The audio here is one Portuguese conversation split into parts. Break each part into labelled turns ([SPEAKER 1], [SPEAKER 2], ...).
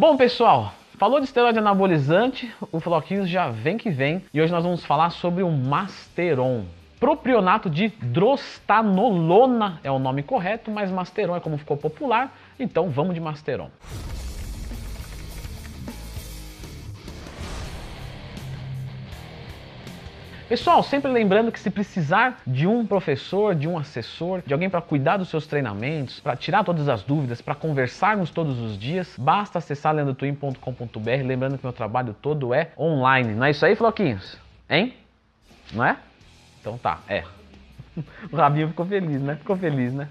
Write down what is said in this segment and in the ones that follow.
[SPEAKER 1] Bom, pessoal, falou de esteroide anabolizante, o Floquinhos já vem que vem e hoje nós vamos falar sobre o Masteron. Propionato de drostanolona é o nome correto, mas Masteron é como ficou popular, então vamos de Masteron. Pessoal, sempre lembrando que se precisar de um professor, de um assessor, de alguém para cuidar dos seus treinamentos, para tirar todas as dúvidas, para conversarmos todos os dias, basta acessar leandrotwin.com.br, lembrando que meu trabalho todo é online. Não é isso aí, Floquinhos? Hein? Não é? Então tá, é. O Rabinho ficou feliz, né? Ficou feliz, né?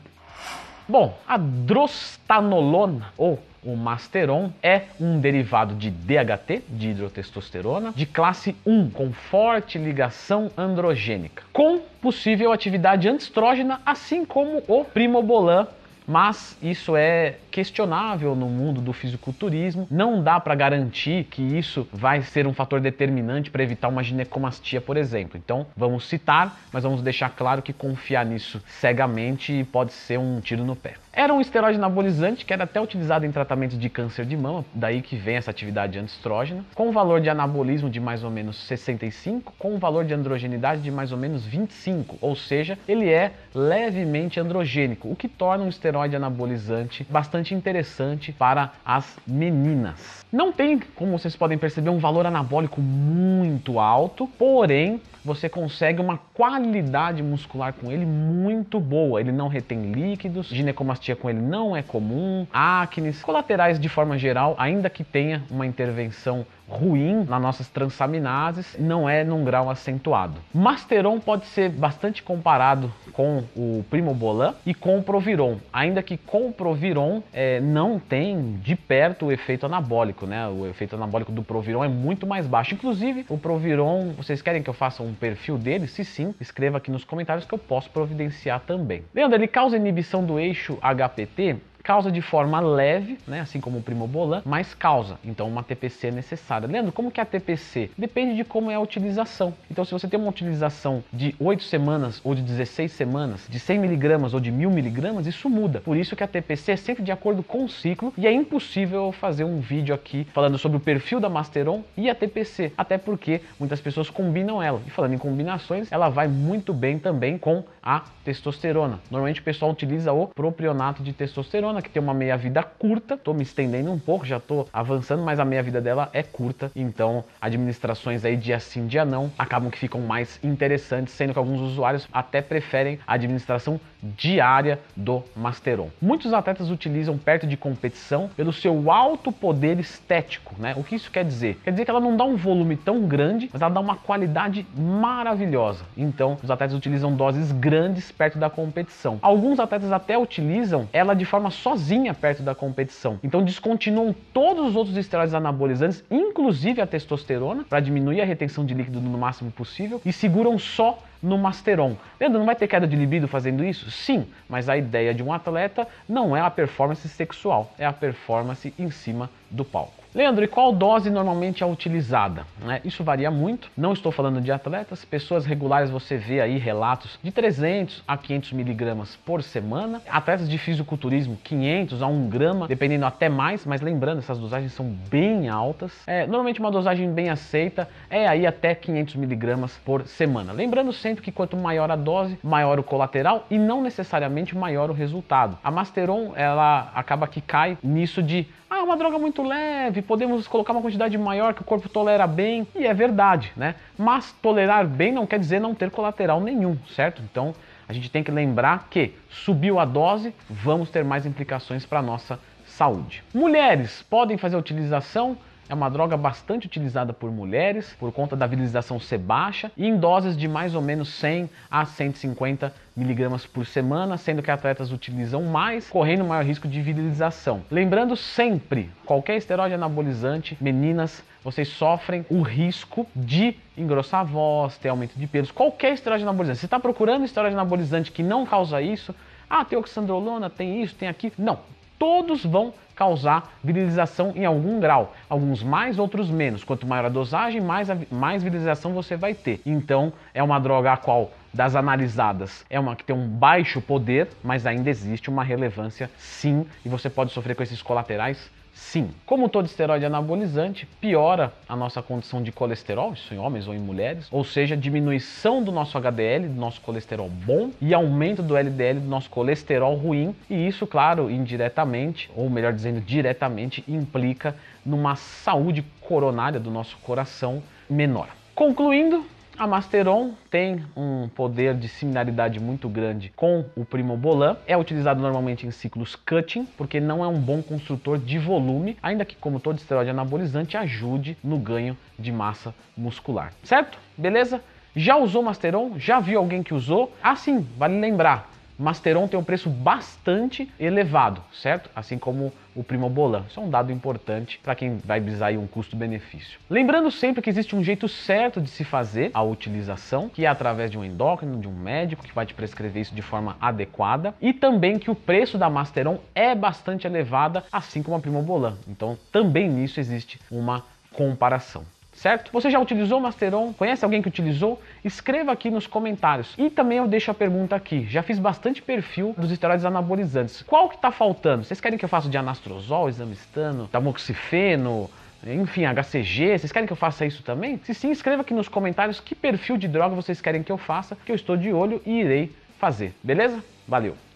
[SPEAKER 1] Bom, a drostanolona, ou o Masteron é um derivado de DHT, de hidrotestosterona, de classe 1, com forte ligação androgênica, com possível atividade antestrógena, assim como o primobolan mas isso é questionável no mundo do fisiculturismo. Não dá para garantir que isso vai ser um fator determinante para evitar uma ginecomastia, por exemplo. Então, vamos citar, mas vamos deixar claro que confiar nisso cegamente pode ser um tiro no pé. Era um esteroide anabolizante que era até utilizado em tratamentos de câncer de mama, daí que vem essa atividade antestrógena, com valor de anabolismo de mais ou menos 65, com valor de androgenidade de mais ou menos 25, ou seja, ele é levemente androgênico, o que torna um esteroide anabolizante bastante interessante para as meninas. Não tem, como vocês podem perceber, um valor anabólico muito alto, porém você consegue uma qualidade muscular com ele muito boa. Ele não retém líquidos, ginecomastia com ele não é comum, acnes, colaterais de forma geral, ainda que tenha uma intervenção ruim nas nossas transaminases, não é num grau acentuado. Masteron pode ser bastante comparado com o Primobolan e com o Proviron, ainda que com o Proviron é, não tem de perto o efeito anabólico, né? O efeito anabólico do Proviron é muito mais baixo. Inclusive, o Proviron, vocês querem que eu faça um perfil dele? Se sim, escreva aqui nos comentários que eu posso providenciar também. Leandro, ele causa inibição do eixo HPT? Causa de forma leve, né, assim como o primobolan, mas causa. Então uma TPC é necessária. Leandro, como que é a TPC? Depende de como é a utilização. Então se você tem uma utilização de 8 semanas ou de 16 semanas, de 100 miligramas ou de 1000 miligramas, isso muda. Por isso que a TPC é sempre de acordo com o ciclo e é impossível fazer um vídeo aqui falando sobre o perfil da Masteron e a TPC, até porque muitas pessoas combinam ela. E falando em combinações, ela vai muito bem também com a testosterona. Normalmente o pessoal utiliza o propionato de testosterona que tem uma meia-vida curta. Estou me estendendo um pouco, já estou avançando, mas a meia-vida dela é curta. Então, administrações aí dia sim, dia não, acabam que ficam mais interessantes, sendo que alguns usuários até preferem a administração diária do Masteron. Muitos atletas utilizam perto de competição pelo seu alto poder estético, né? O que isso quer dizer? Quer dizer que ela não dá um volume tão grande, mas ela dá uma qualidade maravilhosa. Então, os atletas utilizam doses grandes perto da competição. Alguns atletas até utilizam ela de forma sozinha perto da competição. Então, descontinuam todos os outros esteroides anabolizantes, inclusive a testosterona, para diminuir a retenção de líquido no máximo possível e seguram só no Masteron. Leandro, não vai ter queda de libido fazendo isso? Sim, mas a ideia de um atleta não é a performance sexual, é a performance em cima do palco. Leandro, e qual dose normalmente é utilizada? É, isso varia muito, não estou falando de atletas, pessoas regulares você vê aí relatos de 300 a 500 miligramas por semana, atletas de fisiculturismo 500 a 1 grama, dependendo até mais, mas lembrando, essas dosagens são bem altas. É, normalmente uma dosagem bem aceita é aí até 500 miligramas por semana. Lembrando sempre que quanto maior a dose, maior o colateral e não necessariamente maior o resultado. A Masteron, ela acaba que cai nisso de ah, uma droga muito leve, podemos colocar uma quantidade maior que o corpo tolera bem. E é verdade, né? Mas tolerar bem não quer dizer não ter colateral nenhum, certo? Então a gente tem que lembrar que subiu a dose, vamos ter mais implicações para a nossa saúde. Mulheres podem fazer a utilização é uma droga bastante utilizada por mulheres por conta da virilização ser baixa e em doses de mais ou menos 100 a 150 miligramas por semana, sendo que atletas utilizam mais, correndo maior risco de virilização. Lembrando sempre, qualquer esteroide anabolizante, meninas, vocês sofrem o risco de engrossar a voz, ter aumento de pelos. Qualquer esteroide anabolizante. Você está procurando esteroide anabolizante que não causa isso? Ah, tem oxandrolona, tem isso, tem aquilo. Não, todos vão causar virilização em algum grau. Alguns mais, outros menos. Quanto maior a dosagem, mais, a, mais virilização você vai ter. Então, é uma droga a qual das analisadas é uma que tem um baixo poder, mas ainda existe uma relevância sim, e você pode sofrer com esses colaterais Sim. Como todo esteroide anabolizante, piora a nossa condição de colesterol, isso em homens ou em mulheres, ou seja, diminuição do nosso HDL, do nosso colesterol bom, e aumento do LDL, do nosso colesterol ruim, e isso, claro, indiretamente, ou melhor dizendo, diretamente, implica numa saúde coronária do nosso coração menor. Concluindo, a Masteron tem um poder de similaridade muito grande com o Primobolan. É utilizado normalmente em ciclos cutting, porque não é um bom construtor de volume, ainda que como todo esteroide anabolizante ajude no ganho de massa muscular. Certo? Beleza? Já usou Masteron? Já viu alguém que usou? Ah, sim, vale lembrar. Masteron tem um preço bastante elevado, certo? Assim como o Primobolan. Isso é um dado importante para quem vai visar um custo-benefício. Lembrando sempre que existe um jeito certo de se fazer a utilização, que é através de um endócrino, de um médico que vai te prescrever isso de forma adequada, e também que o preço da Masteron é bastante elevada, assim como a Primobolan. Então, também nisso existe uma comparação certo? Você já utilizou Masteron? Conhece alguém que utilizou? Escreva aqui nos comentários. E também eu deixo a pergunta aqui. Já fiz bastante perfil dos esteroides anabolizantes. Qual que está faltando? Vocês querem que eu faça de anastrozol, examistano, tamoxifeno, enfim, HCG, vocês querem que eu faça isso também? Se sim, escreva aqui nos comentários que perfil de droga vocês querem que eu faça, que eu estou de olho e irei fazer, beleza? Valeu!